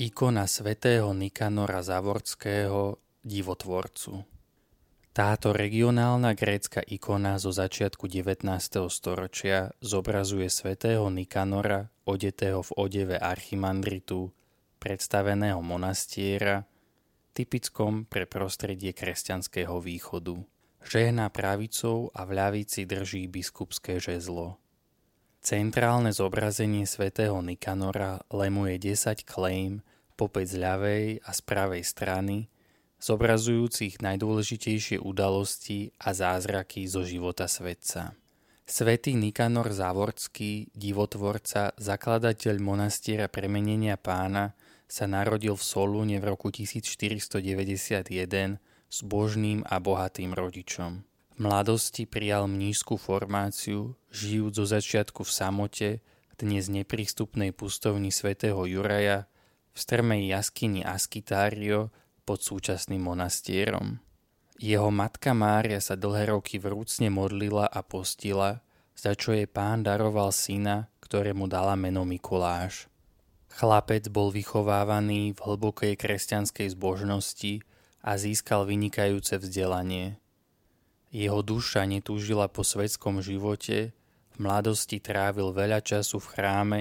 Ikona svätého Nikanora Zavorského, divotvorcu. Táto regionálna grécka ikona zo začiatku 19. storočia zobrazuje svätého Nikanora, odetého v odeve archimandritu, predstaveného monastiera, typickom pre prostredie kresťanského východu. Žehná pravicou a v ľavici drží biskupské žezlo. Centrálne zobrazenie svätého Nikanora lemuje 10 klejm popec z ľavej a z pravej strany, zobrazujúcich najdôležitejšie udalosti a zázraky zo života svetca. Svetý Nikanor Závorský, divotvorca, zakladateľ monastiera premenenia pána, sa narodil v Solúne v roku 1491 s božným a bohatým rodičom mladosti prijal mnížskú formáciu, žijúc zo začiatku v samote, dnes neprístupnej pustovni svätého Juraja, v strmej jaskyni Askytário pod súčasným monastierom. Jeho matka Mária sa dlhé roky vrúcne modlila a postila, za čo jej pán daroval syna, ktorému dala meno Mikuláš. Chlapec bol vychovávaný v hlbokej kresťanskej zbožnosti a získal vynikajúce vzdelanie. Jeho duša netúžila po svetskom živote, v mladosti trávil veľa času v chráme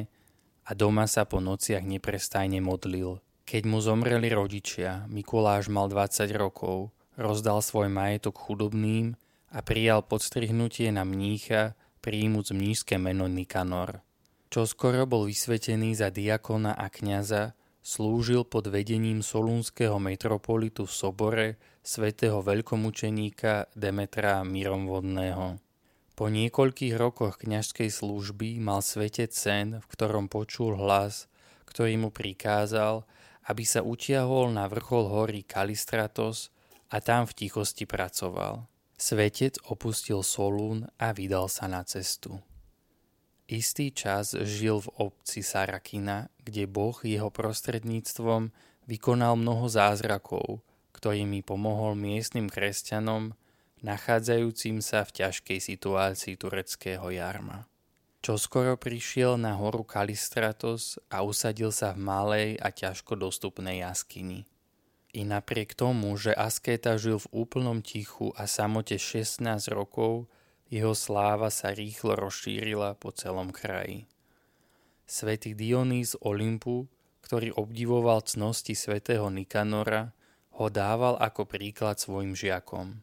a doma sa po nociach neprestajne modlil. Keď mu zomreli rodičia, Mikuláš mal 20 rokov, rozdal svoj majetok chudobným a prijal podstrihnutie na mnícha, príjmuc mnížské meno Nikanor. Čo skoro bol vysvetený za diakona a kňaza, slúžil pod vedením solúnskeho metropolitu v sobore svätého veľkomučeníka Demetra Miromvodného. Po niekoľkých rokoch kňažskej služby mal svetec sen, v ktorom počul hlas, ktorý mu prikázal, aby sa utiahol na vrchol hory Kalistratos a tam v tichosti pracoval. Svetec opustil Solún a vydal sa na cestu. Istý čas žil v obci Sarakina, kde Boh jeho prostredníctvom vykonal mnoho zázrakov, ktorými pomohol miestnym kresťanom, nachádzajúcim sa v ťažkej situácii tureckého jarma. Čo skoro prišiel na horu Kalistratos a usadil sa v malej a ťažko dostupnej jaskyni. I napriek tomu, že askéta žil v úplnom tichu a samote 16 rokov, jeho sláva sa rýchlo rozšírila po celom kraji. Svetý Dionýs Olympu, ktorý obdivoval cnosti svätého Nikanora, ho dával ako príklad svojim žiakom.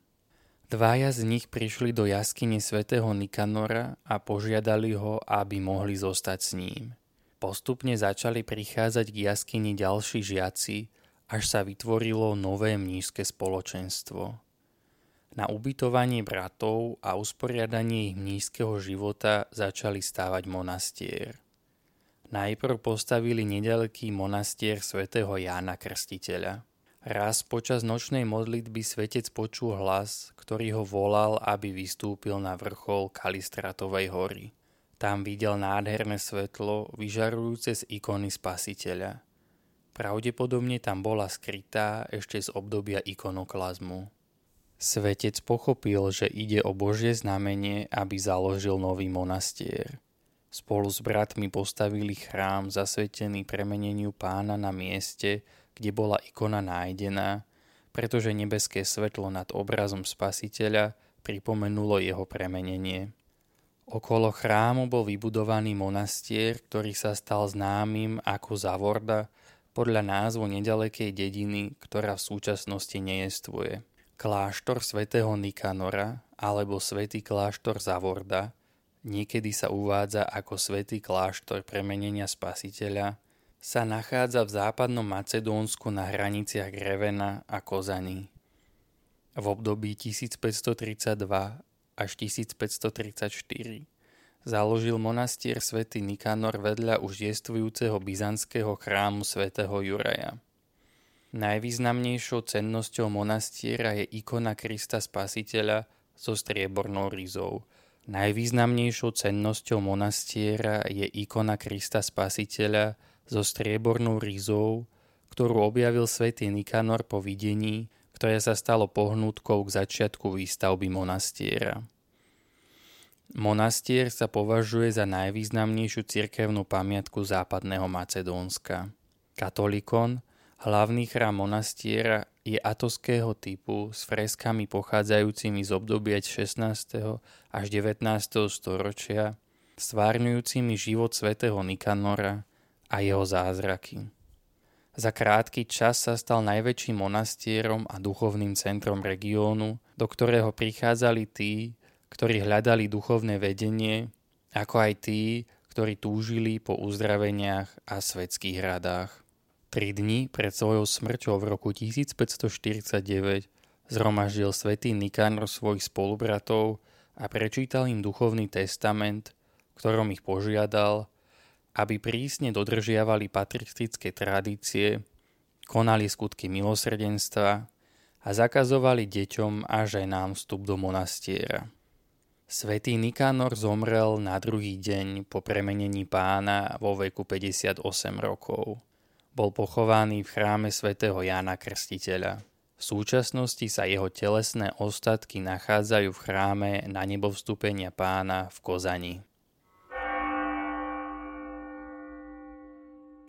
Dvaja z nich prišli do jaskyne svätého Nikanora a požiadali ho, aby mohli zostať s ním. Postupne začali prichádzať k jaskyni ďalší žiaci, až sa vytvorilo nové mnížske spoločenstvo. Na ubytovanie bratov a usporiadanie ich mnízkeho života začali stávať monastier. Najprv postavili nedaleký monastier svätého Jána Krstiteľa. Raz počas nočnej modlitby svetec počul hlas, ktorý ho volal, aby vystúpil na vrchol Kalistratovej hory. Tam videl nádherné svetlo, vyžarujúce z ikony spasiteľa. Pravdepodobne tam bola skrytá ešte z obdobia ikonoklazmu. Svetec pochopil, že ide o Božie znamenie, aby založil nový monastier. Spolu s bratmi postavili chrám zasvetený premeneniu pána na mieste, kde bola ikona nájdená, pretože nebeské svetlo nad obrazom spasiteľa pripomenulo jeho premenenie. Okolo chrámu bol vybudovaný monastier, ktorý sa stal známym ako Zavorda podľa názvu nedalekej dediny, ktorá v súčasnosti nejestvuje. Kláštor svätého Nikanora alebo svätý kláštor Zavorda, niekedy sa uvádza ako svätý kláštor premenenia spasiteľa, sa nachádza v západnom Macedónsku na hraniciach Grevena a Kozany. V období 1532 až 1534 založil monastier svätý Nikanor vedľa už jestvujúceho byzantského chrámu svätého Juraja. Najvýznamnejšou cennosťou monastiera je ikona Krista Spasiteľa so striebornou rizou. Najvýznamnejšou cennosťou monastiera je ikona Krista Spasiteľa so striebornou rizou, ktorú objavil svätý Nikanor po videní, ktoré sa stalo pohnútkou k začiatku výstavby monastiera. Monastier sa považuje za najvýznamnejšiu cirkevnú pamiatku západného Macedónska. Katolikon, hlavný chrám monastiera, je atoského typu s freskami pochádzajúcimi z obdobia 16. až 19. storočia, stvárňujúcimi život svätého Nikanora a jeho zázraky. Za krátky čas sa stal najväčším monastierom a duchovným centrom regiónu, do ktorého prichádzali tí, ktorí hľadali duchovné vedenie, ako aj tí, ktorí túžili po uzdraveniach a svetských radách. Tri dni pred svojou smrťou v roku 1549 zhromaždil svätý Nikanor svojich spolubratov a prečítal im duchovný testament, ktorom ich požiadal, aby prísne dodržiavali patristické tradície, konali skutky milosrdenstva a zakazovali deťom a ženám vstup do monastiera. Svetý Nikanor zomrel na druhý deň po premenení pána vo veku 58 rokov. Bol pochovaný v chráme svätého Jána Krstiteľa. V súčasnosti sa jeho telesné ostatky nachádzajú v chráme na nebo vstúpenia pána v Kozani.